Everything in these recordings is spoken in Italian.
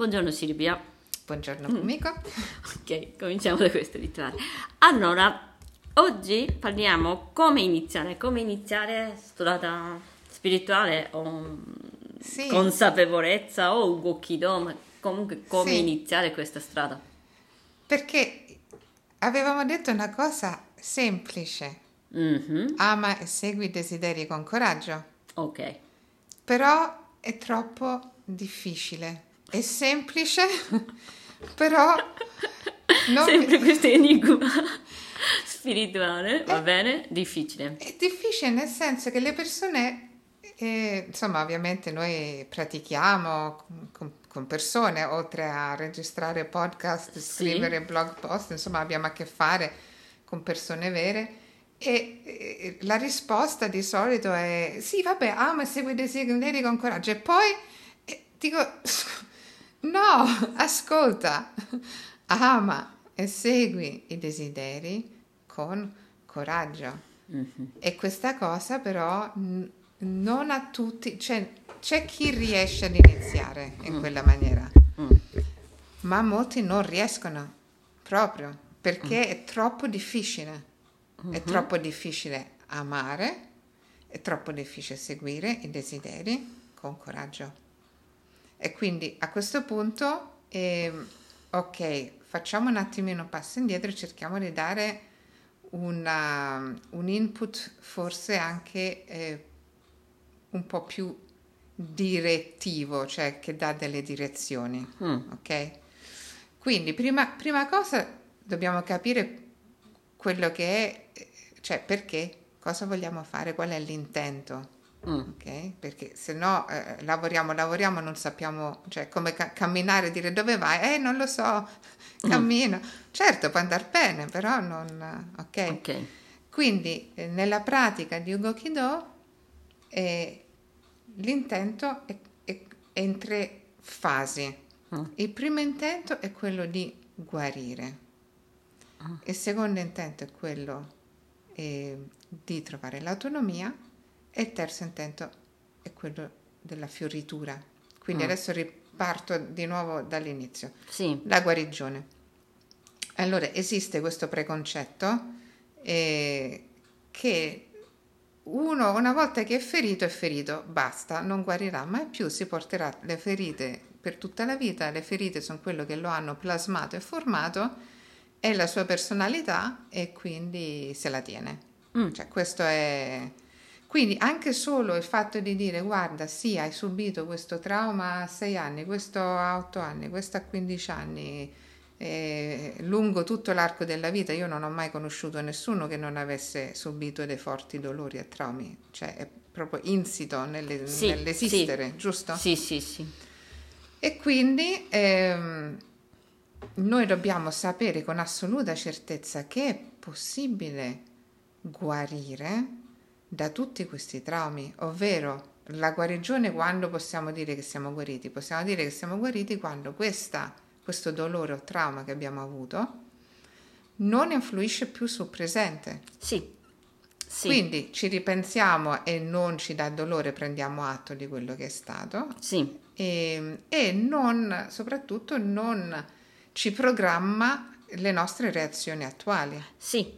Buongiorno Silvia. Buongiorno amico. Ok, cominciamo da questo rituale. Allora, oggi parliamo come iniziare, come iniziare strada spirituale o Sì. consapevolezza o Gokido, ma comunque come Sì. iniziare questa strada. Perché avevamo detto una cosa semplice. Mhm, Ama e segui i desideri con coraggio. Ok. Però è troppo difficile. È semplice, però non- Sempre questo enigma spirituale, va Eh. bene? Difficile. è difficile nel senso che le persone, eh, insomma, ovviamente noi pratichiamo con, con- persone, oltre a registrare podcast, Sì. scrivere blog post, insomma, abbiamo a che fare con persone vere. E eh, la risposta di solito è sì, vabbè, ama e segui i desideri con coraggio. E poi eh, dico, no, ascolta, ama e segui i desideri con coraggio. Mhm, E questa cosa però n- non a tutti, cioè c'è chi riesce ad iniziare in quella maniera, mm, ma molti non riescono proprio perché è troppo difficile. È troppo difficile amare, è troppo difficile seguire i desideri con coraggio. E quindi a questo punto, ehm, ok, facciamo un attimino un passo indietro e cerchiamo di dare una- un input forse anche eh, un po' più direttivo, cioè che dà delle direzioni. mm, Ok? Quindi, prima, prima cosa dobbiamo capire quello che è, eh, cioè perché, cosa vogliamo fare, qual è l'intento. Mm. Ok? Perché se no eh, lavoriamo, lavoriamo, non sappiamo, cioè come ca- camminare e dire dove vai? Eh, non lo so, cammino. Certo, può andare bene, però non... Ok? Ok. Quindi eh, nella pratica di Ugo Kido eh, l'intento è, è- è in tre fasi. Mm. Il primo intento è quello di guarire, il secondo intento è quello eh, di trovare l'autonomia e il terzo intento è quello della fioritura. Quindi Mm. adesso riparto di nuovo dall'inizio. Sì. La guarigione. Allora, esiste questo preconcetto eh, che uno una volta che è ferito è ferito, basta, non guarirà mai più, si porterà le ferite per tutta la vita, le ferite sono quello che lo hanno plasmato e formato, è la sua personalità e quindi se la tiene. Mm. Cioè, questo è... Quindi anche solo il fatto di dire guarda sì hai subito questo trauma a 6 anni, questo a 8 anni, questo a 15 anni, eh, lungo tutto l'arco della vita io non ho mai conosciuto nessuno che non avesse subito dei forti dolori e traumi, cioè è proprio insito nelle- Sì, nell'esistere, sì. giusto? Sì, sì, sì. E quindi ehm, noi dobbiamo sapere con assoluta certezza che è possibile guarire da tutti questi traumi, ovvero la guarigione quando possiamo dire che siamo guariti? Possiamo dire che siamo guariti quando questa, questo dolore o trauma che abbiamo avuto non influisce più sul presente. Sì. Sì. Quindi ci ripensiamo e non ci dà dolore, prendiamo atto di quello che è stato Sì. e, e non, soprattutto non ci programma le nostre reazioni attuali. Sì.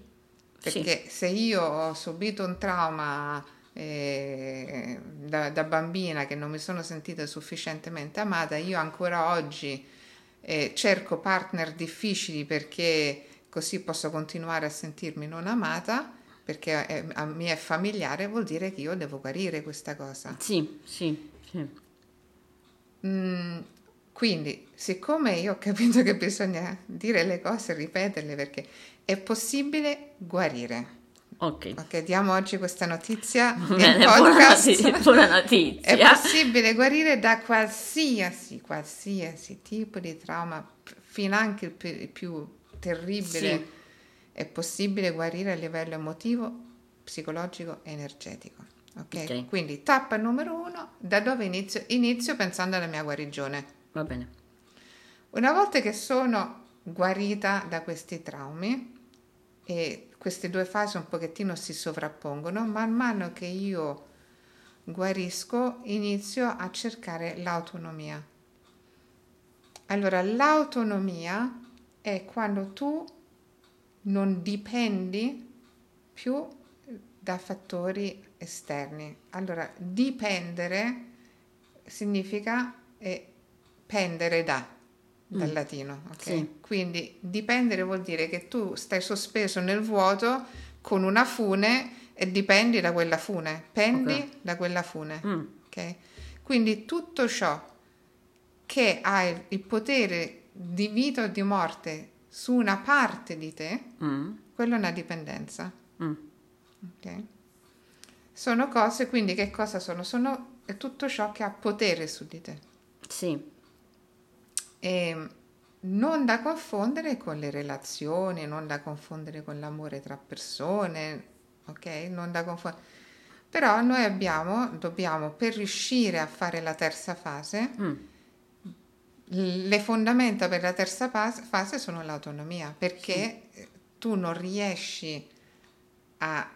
Sì. Perché se io ho subito un trauma eh, da, da bambina che non mi sono sentita sufficientemente amata, io ancora oggi eh, cerco partner difficili perché così posso continuare a sentirmi non amata, perché è- a me è familiare, vuol dire che io devo guarire questa cosa. Sì, sì, sì. Mm, quindi, siccome io ho capito che bisogna dire le cose e ripeterle perché è possibile guarire. Ok. Ok, diamo oggi questa notizia Bene, buona podcast. notizia. Buona È possibile guarire da qualsiasi, qualsiasi tipo di trauma, fino anche il più, il più terribile. Sì. È possibile guarire a livello emotivo, psicologico e energetico. Ok? Ok. Quindi tappa numero uno, da dove inizio? Inizio pensando alla mia guarigione. Va bene. Una volta che sono guarita da questi traumi e queste due fasi un pochettino si sovrappongono, man mano che io guarisco inizio a cercare l'autonomia. Allora, l'autonomia è quando tu non dipendi più da fattori esterni. Allora, dipendere significa eh, pendere da, dal Mm. latino, ok? Sì. Quindi dipendere vuol dire che tu stai sospeso nel vuoto con una fune e dipendi da quella fune, pendi Ok. da quella fune, Mm. ok? Quindi tutto ciò che ha il, il potere di vita o di morte su una parte di te, Mm. quello è una dipendenza. Mm. ok? Sono cose, quindi che cosa sono? Sono tutto ciò che ha potere su di te. Sì. E non da confondere con le relazioni, non da confondere con l'amore tra persone, ok? Non da confondere. Però noi abbiamo, dobbiamo, per riuscire a fare la terza fase, Mm. le fondamenta per la terza fase, sono l'autonomia, perché eh, tu non riesci a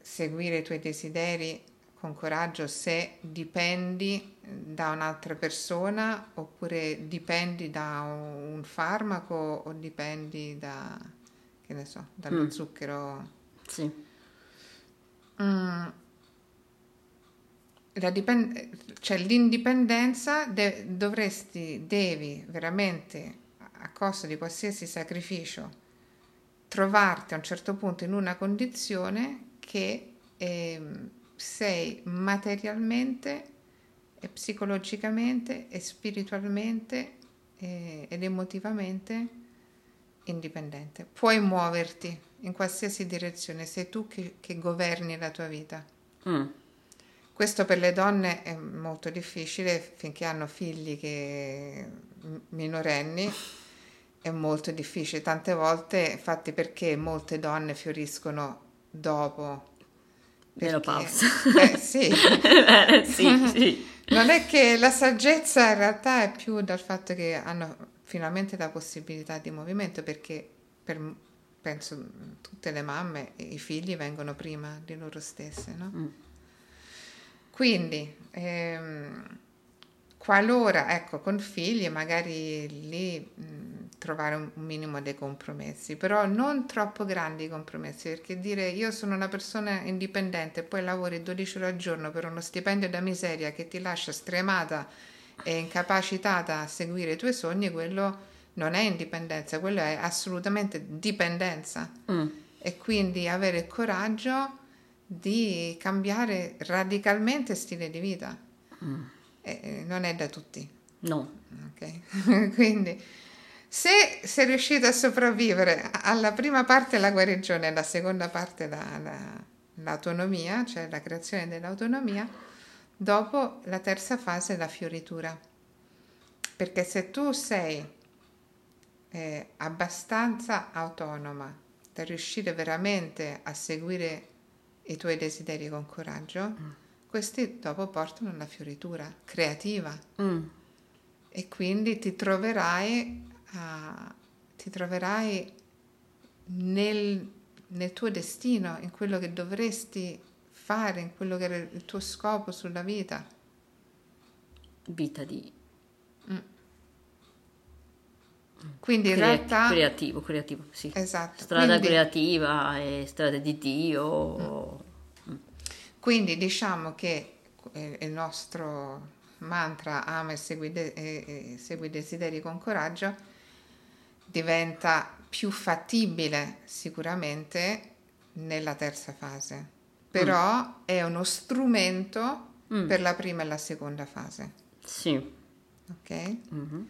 seguire i tuoi desideri con coraggio se dipendi da un'altra persona oppure dipendi da un farmaco o dipendi da, che ne so, dallo Mm. zucchero. Sì. Mm. La dipen- cioè l'indipendenza de- dovresti, devi veramente, a- a costo di qualsiasi sacrificio, trovarti a un certo punto in una condizione che ehm, sei materialmente e psicologicamente e spiritualmente eh, ed emotivamente indipendente. Puoi muoverti in qualsiasi direzione, sei tu che, che governi la tua vita. Mm. Questo per le donne è molto difficile finché hanno figli che minorenni, è molto difficile. Tante volte, infatti, perché molte donne fioriscono dopo. Perché- Menopausa. Eh, sì. Eh, sì, sì. Non è che la saggezza in realtà è più dal fatto che hanno finalmente la possibilità di movimento, perché per, penso tutte le mamme, i figli vengono prima di loro stesse, no? Mm. Quindi, ehm, qualora, ecco, con figli, magari lì mh, trovare un, minimo dei compromessi, però non troppo grandi compromessi, perché dire io sono una persona indipendente e poi lavori 12 ore al giorno per uno stipendio da miseria che ti lascia stremata e incapacitata a seguire i tuoi sogni, quello non è indipendenza, quello è assolutamente dipendenza Mm. e quindi avere il coraggio di cambiare radicalmente stile di vita. Mm. E- e non è da tutti, No. ok? quindi se sei riuscito a sopravvivere alla prima parte la guarigione alla seconda parte la- la- l'autonomia, cioè la creazione dell'autonomia, dopo la terza fase è la fioritura. Perché se tu sei eh, abbastanza autonoma da riuscire veramente a seguire i tuoi desideri con coraggio, questi dopo portano alla fioritura creativa Mm. e quindi ti troverai, a- ti troverai nel, nel tuo destino, in quello che dovresti fare, in quello che era il tuo scopo sulla vita. Vita di Quindi in crea- realtà... creativo, creativo, sì. Esatto. Strada quindi- creativa e strada di Dio. Quindi diciamo che eh, il nostro mantra ama e segui, de- e- segui i desideri con coraggio diventa più fattibile sicuramente nella terza fase, però è uno strumento Mm. per la prima e la seconda fase. Sì. Ok? Mhm.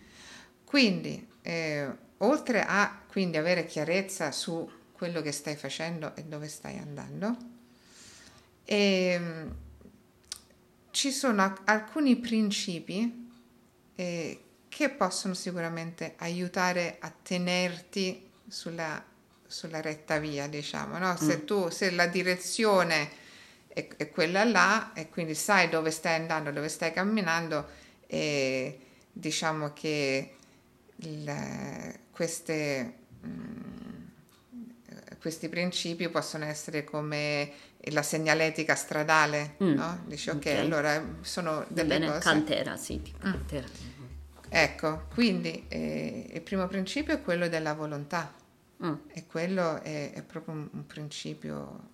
Quindi, eh, oltre a quindi avere chiarezza su quello che stai facendo e dove stai andando, ehm, ci sono alcuni principi eh, che possono sicuramente aiutare a tenerti sulla, sulla retta via, diciamo, no? Se tu, se la direzione è, è quella là e quindi sai dove stai andando, dove stai camminando, e diciamo che il- queste, mm, questi principi possono essere come la segnaletica stradale, Mm, no? Dici ok, allora sono delle bene, cose. cantera, sì, tipo cantera. Ecco, quindi eh, il primo principio è quello della volontà Mm. e quello è, è proprio un, un principio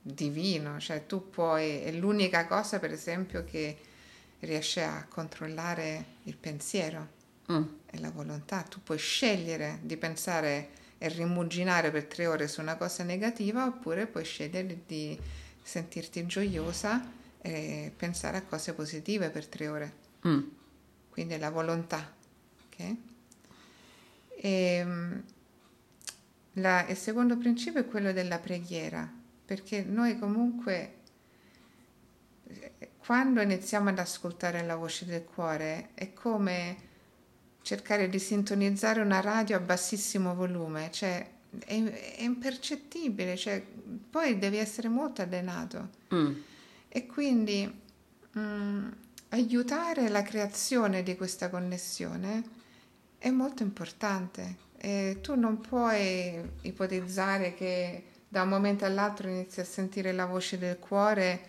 divino, cioè tu puoi, è l'unica cosa per esempio che riesce a controllare il pensiero, Mm. è la volontà, tu puoi scegliere di pensare e rimuginare per tre ore su una cosa negativa oppure puoi scegliere di sentirti gioiosa e pensare a cose positive per tre ore Mm. Quindi è la volontà. ok? E, mm, la- il secondo principio è quello della preghiera, perché noi comunque eh, quando iniziamo ad ascoltare la voce del cuore è come cercare di sintonizzare una radio a bassissimo volume, cioè è, è impercettibile, cioè, poi devi essere molto allenato. Mm. E quindi mm, aiutare la creazione di questa connessione è molto importante. E tu non puoi ipotizzare che da un momento all'altro inizi a sentire la voce del cuore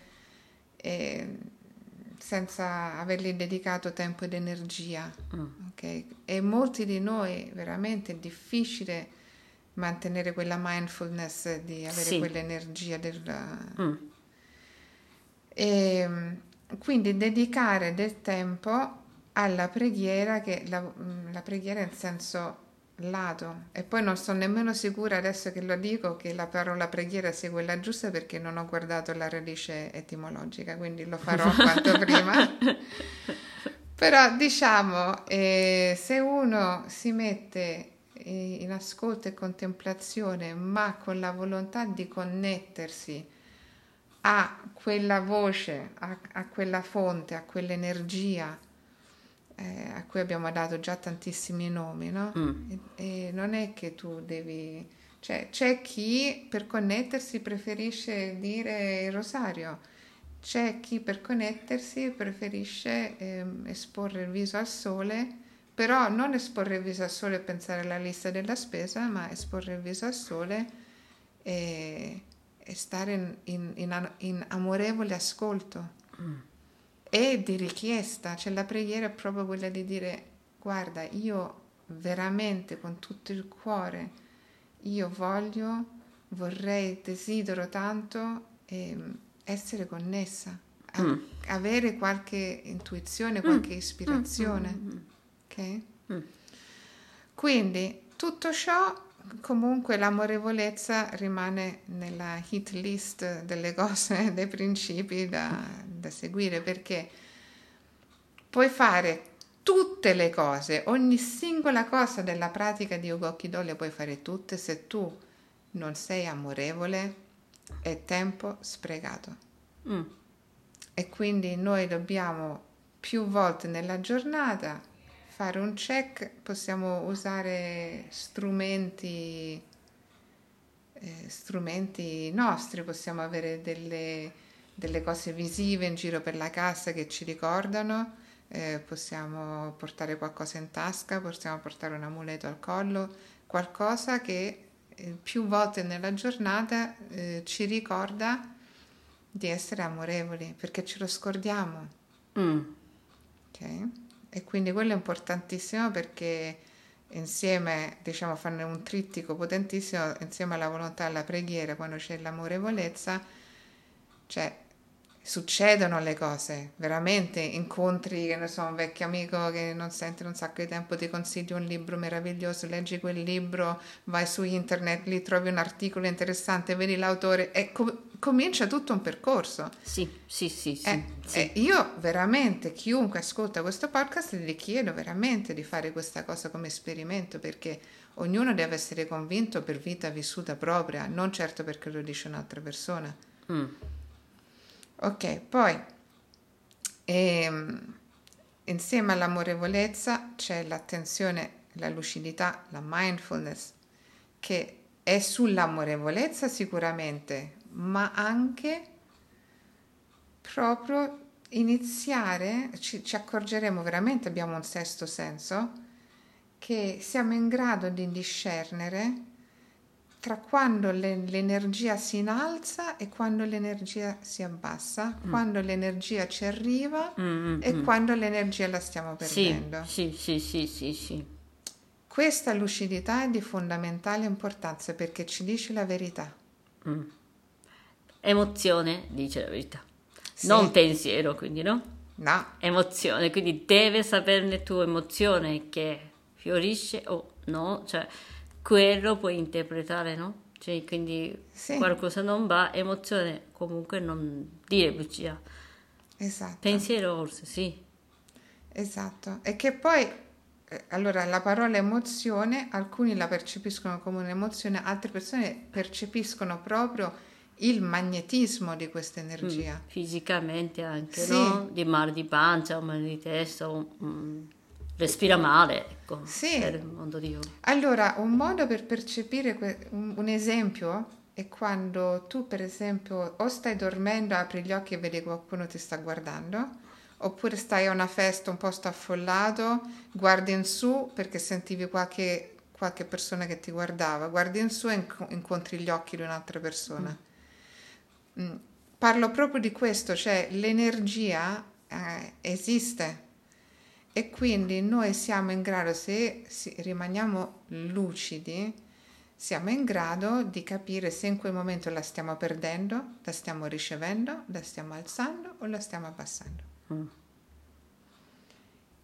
senza avergli dedicato tempo ed energia. Mm. ok? E molti di noi veramente è difficile mantenere quella mindfulness di avere Sì. quell'energia del, Mm. e mm, quindi dedicare del tempo alla preghiera, che la, mm, la preghiera in senso lato. E poi non sono nemmeno sicura adesso che lo dico che la parola preghiera sia quella giusta perché non ho guardato la radice etimologica, quindi lo farò quanto prima. Però diciamo, eh, se uno si mette eh, in ascolto e contemplazione, ma con la volontà di connettersi a quella voce, a, a quella fonte, a quell'energia eh, a cui abbiamo dato già tantissimi nomi, no? Mm. E, e non è che tu devi... Cioè, c'è chi per connettersi preferisce dire il rosario, c'è chi per connettersi preferisce ehm, esporre il viso al sole, però non esporre il viso al sole e pensare alla lista della spesa, ma esporre il viso al sole e, e stare in, in- in in amorevole ascolto e di richiesta, cioè la preghiera è proprio quella di dire guarda, io veramente con tutto il cuore, io voglio, vorrei, desidero tanto ehm, essere connessa, a- Mm. avere qualche intuizione, qualche ispirazione, Mm, mm, ok? mm. Quindi tutto ciò, comunque l'amorevolezza rimane nella hit list delle cose, dei principi da, da seguire perché puoi fare tutte le cose, ogni singola cosa della pratica di Ugokido le puoi fare tutte se tu non sei amorevole è tempo sprecato. Mm. E quindi noi dobbiamo più volte nella giornata fare un check, possiamo usare strumenti, eh, strumenti nostri, possiamo avere delle, delle cose visive in giro per la casa che ci ricordano, eh, possiamo portare qualcosa in tasca, possiamo portare un amuleto al collo, qualcosa che eh, più volte nella giornata eh, ci ricorda di essere amorevoli, perché ce lo scordiamo. Mm. ok? E quindi quello è importantissimo perché insieme, diciamo, fanno un trittico potentissimo insieme alla volontà e alla preghiera, quando c'è l'amorevolezza, cioè succedono le cose, veramente incontri, che ne so, un vecchio amico che non senti da un sacco di tempo, ti consiglio un libro meraviglioso, leggi quel libro, vai su internet, lì trovi un articolo interessante, vedi l'autore e com- comincia tutto un percorso. Sì, sì, sì, sì. Eh, sì. eh, io veramente, chiunque ascolta questo podcast, gli chiedo veramente di fare questa cosa come esperimento perché ognuno deve essere convinto per vita vissuta propria, non certo perché lo dice un'altra persona. Mm. Ok, poi ehm, insieme all'amorevolezza c'è l'attenzione, la lucidità, la mindfulness, che è sull'amorevolezza sicuramente, ma anche proprio iniziare, ci, ci accorgeremo veramente, abbiamo un sesto senso, che siamo in grado di discernere tra quando le- l'energia si innalza e quando l'energia si abbassa, quando l'energia ci arriva Mm, mm, e mm. quando l'energia la stiamo perdendo. sì, sì, sì, sì, sì. Questa lucidità è di fondamentale importanza perché ci dice la verità. Emozione dice la verità. Sì. Non pensiero, quindi no? No, Emozione, quindi deve saperne tu emozione che fiorisce o no, cioè quello puoi interpretare, no? Cioè, quindi Sì. qualcosa non va, emozione comunque non dire bugia. esatto. Pensiero forse sì. Esatto, e che poi, eh, allora, la parola emozione, alcuni la percepiscono come un'emozione, altre persone percepiscono proprio il magnetismo di questa energia. Fisicamente anche, Sì. no? Di mal di pancia, o mal di testa, o, mm, respira male, ecco, Sì. per il mondo di ora. Allora, un modo per percepire que- un, un esempio è quando tu, per esempio, o stai dormendo, apri gli occhi e vedi qualcuno ti sta guardando, oppure stai a una festa, un posto affollato, guardi in su perché sentivi qualche, qualche persona che ti guardava, guardi in su e inco- incontri gli occhi di un'altra persona. Mm. Parlo proprio di questo, cioè l'energia eh, esiste e quindi noi siamo in grado, se rimaniamo lucidi, siamo in grado di capire se in quel momento la stiamo perdendo, la stiamo ricevendo, la stiamo alzando o la stiamo abbassando. Mm.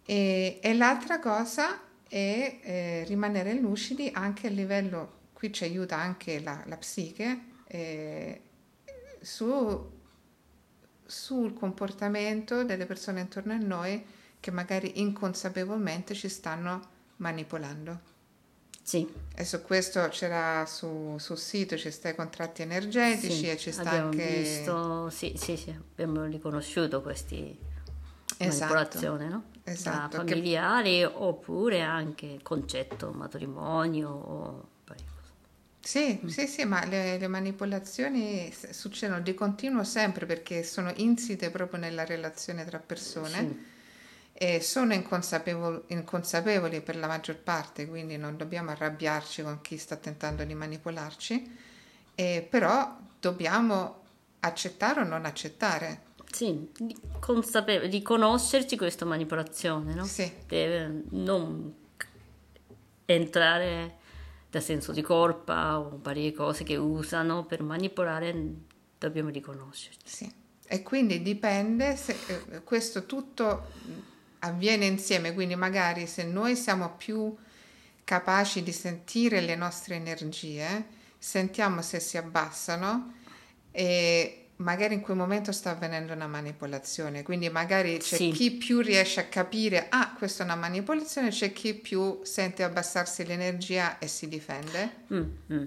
E, e l'altra cosa è eh, rimanere lucidi anche a livello, qui ci aiuta anche la, la psiche, eh, su, sul comportamento delle persone intorno a noi che magari inconsapevolmente ci stanno manipolando. Sì, E su questo c'era su- sul sito, ci sta i contratti energetici sì, e ci sta abbiamo anche... visto, sì, sì, sì, abbiamo riconosciuto questi Esatto. manipolazioni, no? Esatto, Da che- familiari oppure anche concetto matrimonio o. Sì, Mm. sì, sì, ma le, le manipolazioni succedono di continuo sempre perché sono insite proprio nella relazione tra persone Sì. E sono inconsapevol- inconsapevoli per la maggior parte, quindi non dobbiamo arrabbiarci con chi sta tentando di manipolarci, e però dobbiamo accettare o non accettare. Sì, di, consapevo- di conoscerci questa manipolazione, no? Sì, Deve non entrare da senso di colpa o varie cose che usano per manipolare, dobbiamo riconoscerci. sì. E quindi dipende se eh, questo tutto avviene insieme, quindi magari se noi siamo più capaci di sentire le nostre energie, sentiamo se si abbassano e magari in quel momento sta avvenendo una manipolazione, quindi magari c'è Sì. chi più riesce a capire, ah, questa è una manipolazione, c'è chi più sente abbassarsi l'energia e si difende. Mm, mm.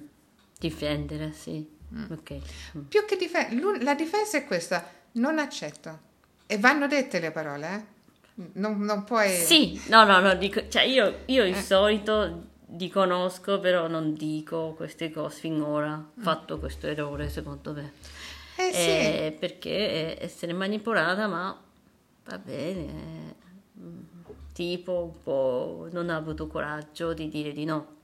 Difendere, sì. Ok. Mm. Più che difendere, la difesa è questa, non accetto. E vanno dette le parole, eh? Non, non puoi... Sì, no, no, no, dico, cioè io, io Eh. di solito di conosco, però non dico queste cose finora. Ho fatto questo errore, secondo me. Mm. Eh sì, Eh, perché essere manipolata, ma va bene. eh, mm, Tipo un po' non ha avuto coraggio di dire di no.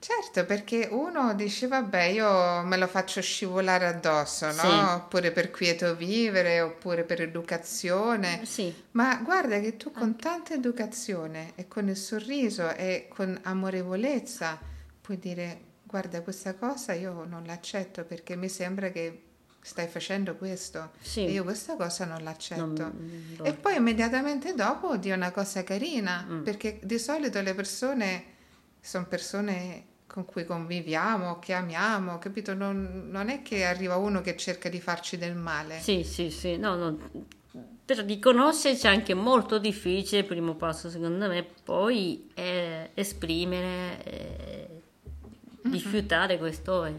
Certo, perché uno dice, vabbè, io me lo faccio scivolare addosso, no? Sì. Oppure per quieto vivere, oppure per educazione. Sì, Ma guarda che tu con tanta educazione e con il sorriso e con amorevolezza puoi dire, guarda, questa cosa io non l'accetto perché mi sembra che stai facendo questo Sì. e io questa cosa non l'accetto. Non- non- E poi immediatamente dopo di una cosa carina, Mm. perché di solito le persone sono persone con cui conviviamo, che amiamo, capito? Non, non è che arriva uno che cerca di farci del male. Sì, sì, sì, no, no. Per riconoscerci è anche molto difficile, il primo passo secondo me, poi è esprimere, eh, rifiutare questo è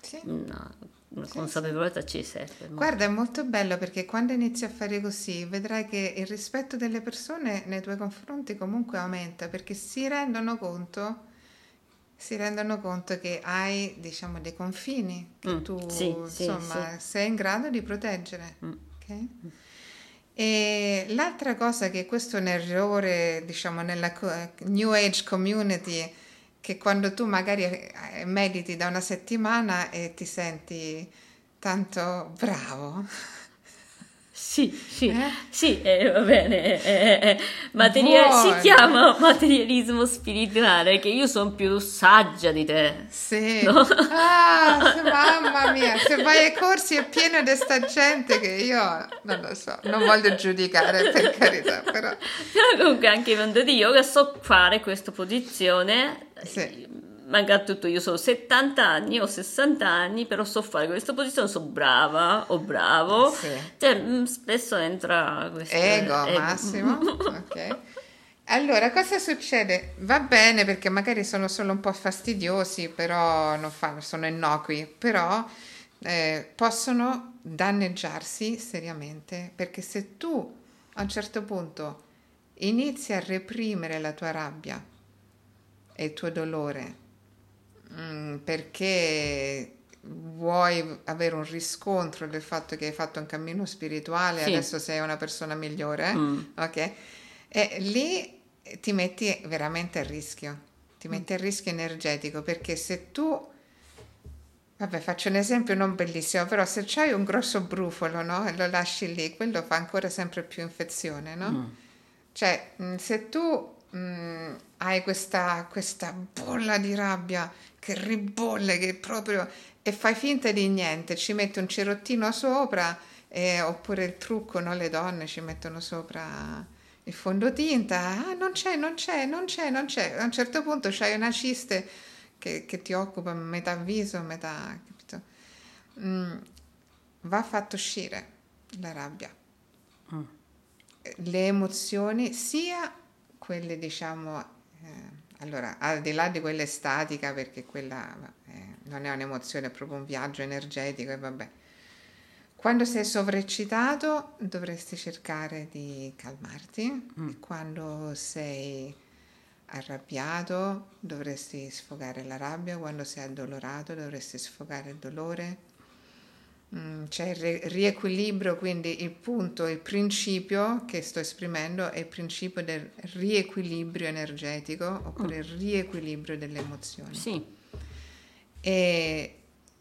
Sì. una, una Sì, consapevolezza ci serve. ma- Guarda, è molto bello perché quando inizi a fare così vedrai che il rispetto delle persone nei tuoi confronti comunque aumenta perché si rendono conto, si rendono conto che hai, diciamo, dei confini che Mm, tu, sì, sì, insomma, sei in grado di proteggere. Mm. ok? E l'altra cosa che questo è un errore, diciamo, nella New Age community che quando tu magari eh, mediti da una settimana e ti senti tanto bravo. Sì, sì, Eh? sì, eh, va bene. eh, eh, materia- si chiama materialismo spirituale, che io sono più saggia di te. Sì. No? Ah, mamma mia, se vai ai corsi è pieno di sta gente che io non lo so, non voglio giudicare per carità, però Però comunque anche quando di yoga so fare questa posizione. Sì. Manca tutto, io ho 70 anni o 60 anni, però so fare questa posizione, sono brava o bravo. Sì. Cioè, mm, spesso entra questo ego ego. massimo. Ok. Allora, cosa succede? Va bene perché magari sono solo un po' fastidiosi, però non fanno, sono innocui, però eh, possono danneggiarsi seriamente perché se tu a un certo punto inizi a reprimere la tua rabbia e il tuo dolore mm, perché vuoi avere un riscontro del fatto che hai fatto un cammino spirituale, Sì. adesso sei una persona migliore, Mm. ok? E lì ti metti veramente a rischio, ti metti a rischio energetico perché se tu, vabbè faccio un esempio non bellissimo, però se c'hai un grosso brufolo, no? E lo lasci lì, quello fa ancora sempre più infezione, no? Mm. Cioè, mh, se tu mh, hai questa, questa bolla di rabbia che ribolle, che proprio... e fai finta di niente, ci metti un cerottino sopra, eh, oppure il trucco, no? Le donne ci mettono sopra il fondotinta, ah non c'è, non c'è, non c'è, non c'è. A un certo punto c'hai una ciste che, che ti occupa metà viso, metà... capito? Mm, va fatto uscire la rabbia le emozioni, sia quelle diciamo, eh, allora al di là di quella statica, perché quella eh, non è un'emozione, è proprio un viaggio energetico e vabbè. Quando sei sovreccitato dovresti cercare di calmarti, e quando sei arrabbiato dovresti sfogare la rabbia, quando sei addolorato dovresti sfogare il dolore. Mm, C'è il riequilibrio, quindi il punto, il principio che sto esprimendo è il principio del riequilibrio energetico oppure il riequilibrio delle emozioni. Sì, E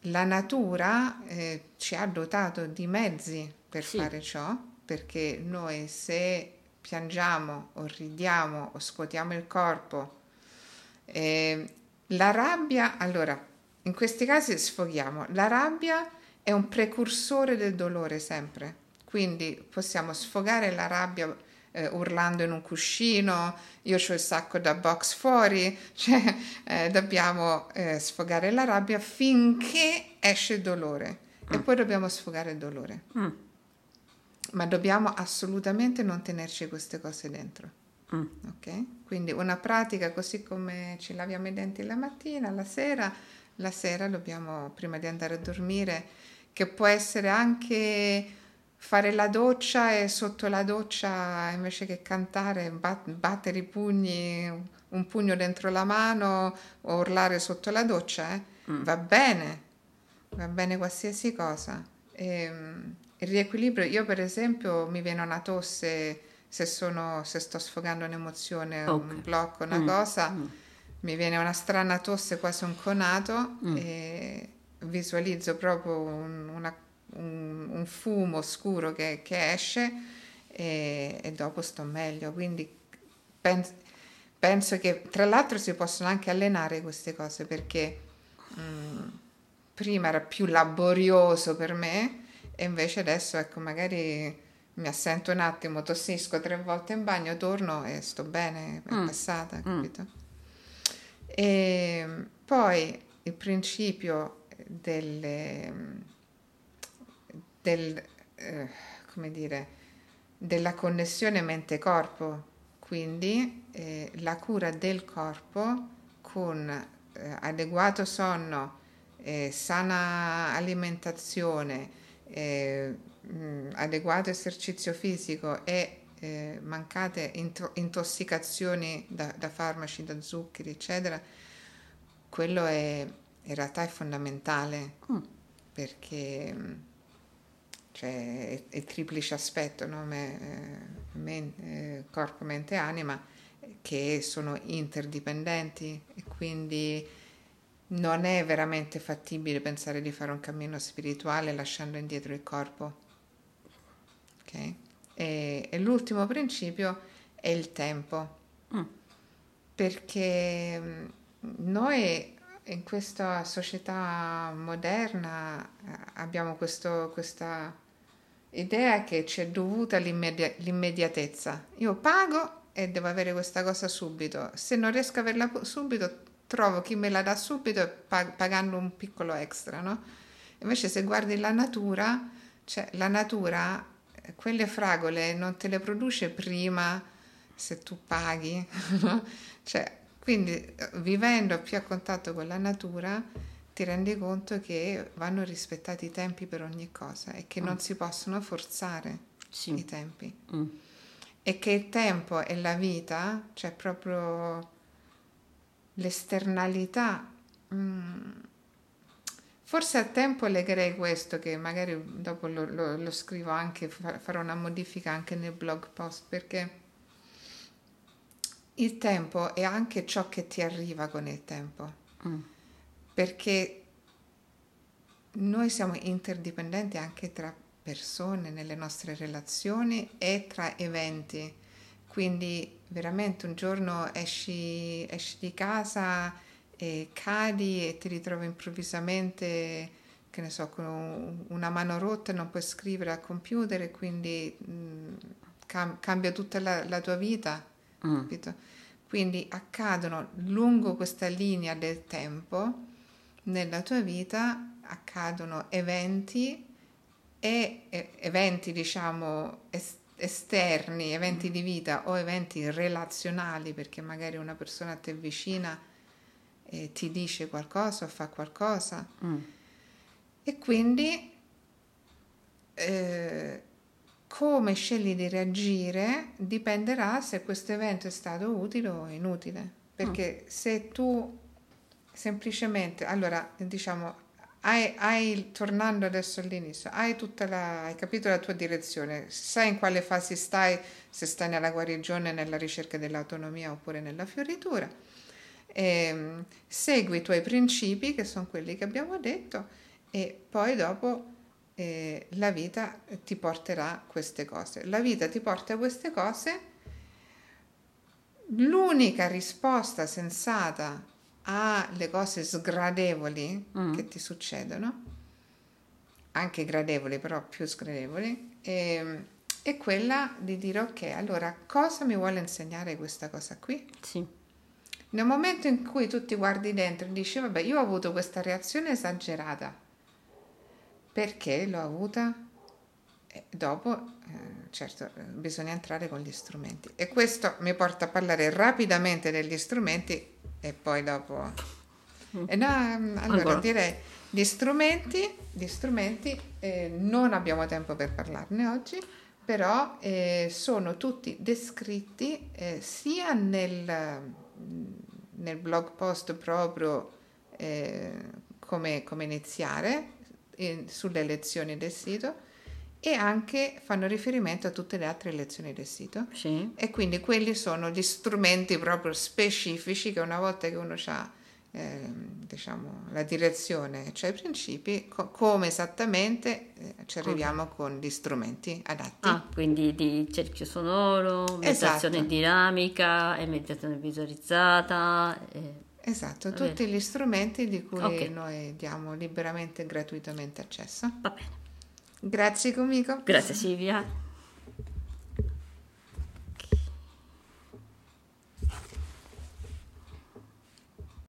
la natura eh, ci ha dotato di mezzi per Sì. fare ciò, perché noi se piangiamo o ridiamo o scuotiamo il corpo, eh, la rabbia, allora, in questi casi sfoghiamo, la rabbia è un precursore del dolore sempre, quindi possiamo sfogare la rabbia eh, urlando in un cuscino, io ho il sacco da box fuori, cioè eh, dobbiamo eh, sfogare la rabbia finché esce il dolore e poi dobbiamo sfogare il dolore. Mm. Ma dobbiamo assolutamente non tenerci queste cose dentro. Mm. Ok? Quindi una pratica così come ci laviamo i denti la mattina, la sera, la sera dobbiamo, prima di andare a dormire, che può essere anche fare la doccia e sotto la doccia invece che cantare bat- battere i pugni, un pugno dentro la mano o urlare sotto la doccia, eh? va bene, va bene qualsiasi cosa. Ehm, il riequilibrio, io per esempio mi viene una tosse se, sono, se sto sfogando un'emozione, Ok. un blocco, una Mm, cosa, mm. mi viene una strana tosse, quasi un conato Mm. e visualizzo proprio un, una- un- un fumo scuro che, che esce e, e dopo sto meglio. Quindi pens- penso che tra l'altro si possono anche allenare queste cose perché mm, prima era più laborioso per me e invece adesso ecco magari mi assento un attimo, tossisco tre volte in bagno, torno e sto bene, è Mm. passata, Mm. capito? E poi il principio delle, del, eh, come dire, della connessione mente-corpo, quindi eh, la cura del corpo con eh, adeguato sonno, sana alimentazione, eh, mh, adeguato esercizio fisico e eh, mancate into- intossicazioni da, da farmaci, da zuccheri, eccetera, quello è, in realtà è fondamentale Mm. perché mh, cioè, è, è triplice aspetto, no? Me- eh, men- eh, corpo, mente e anima, che sono interdipendenti e quindi non è veramente fattibile pensare di fare un cammino spirituale lasciando indietro il corpo. Ok? E, e l'ultimo principio è il tempo, Mm. perché mm, noi in questa società moderna eh, abbiamo questo- questa idea che ci è dovuta l'immedi- l'immediatezza. Io pago e devo avere questa cosa subito. Se non riesco a averla subito, trovo chi me la dà subito pag- pagando un piccolo extra, no? Invece se guardi la natura, cioè la natura, eh, quelle fragole non te le produce prima se tu paghi, no? Cioè, quindi eh, vivendo più a contatto con la natura ti rendi conto che vanno rispettati i tempi per ogni cosa e che non si possono forzare i Sì. tempi Mm. e che il tempo e la vita, cioè proprio l'esternalità. mm, Forse al tempo legherei questo, che magari dopo lo, lo- lo scrivo anche, fa- farò una modifica anche nel blog post, perché il tempo è anche ciò che ti arriva con il tempo, Mm. perché noi siamo interdipendenti anche tra persone, nelle nostre relazioni e tra eventi. Quindi veramente un giorno esci, esci di casa e cadi e ti ritrovi improvvisamente, che ne so, con un- una mano rotta e non puoi scrivere al computer e quindi mh, cam- cambia tutta la, la tua vita. Mm. capito? Quindi accadono lungo questa linea del tempo nella tua vita accadono eventi e e- eventi diciamo es- esterni, eventi di vita o eventi relazionali perché magari una persona a te vicina eh, ti dice qualcosa o fa qualcosa Mm. e quindi eh, come scegli di reagire dipenderà se questo evento è stato utile o inutile. Perché se tu semplicemente, allora diciamo, hai, hai- tornando adesso all'inizio, hai tutta la, hai capito la tua direzione, sai in quale fase stai, se stai nella guarigione, nella ricerca dell'autonomia oppure nella fioritura. Ehm, segui i tuoi principi, che sono quelli che abbiamo detto, e poi dopo eh, la vita ti porterà queste cose. La vita ti porta queste cose. L'unica risposta sensata alle cose sgradevoli Mm. che ti succedono, anche gradevoli, però più sgradevoli, ehm, è quella di dire ok, allora cosa mi vuole insegnare questa cosa qui? Sì. Nel momento in cui tu ti guardi dentro e dici, vabbè, io ho avuto questa reazione esagerata, perché l'ho avuta? E dopo, eh, certo, eh, bisogna entrare con gli strumenti. E questo mi porta a parlare rapidamente degli strumenti e poi dopo... Eh, no, ehm, allora, Ancora. direi, gli strumenti, gli strumenti eh, non abbiamo tempo per parlarne oggi, però eh, sono tutti descritti eh, sia nel, nel blog post proprio eh, come, come iniziare eh, sulle lezioni del sito e anche fanno riferimento a tutte le altre lezioni del sito Sì. e quindi quelli sono gli strumenti proprio specifici che una volta che uno ha diciamo la direzione cioè i principi co- come esattamente eh, ci arriviamo con gli strumenti adatti Ah, quindi di cerchio sonoro, meditazione Esatto. dinamica e meditazione visualizzata. eh, esatto tutti gli strumenti di cui Ok. noi diamo liberamente e gratuitamente accesso va bene. grazie comico Grazie Silvia.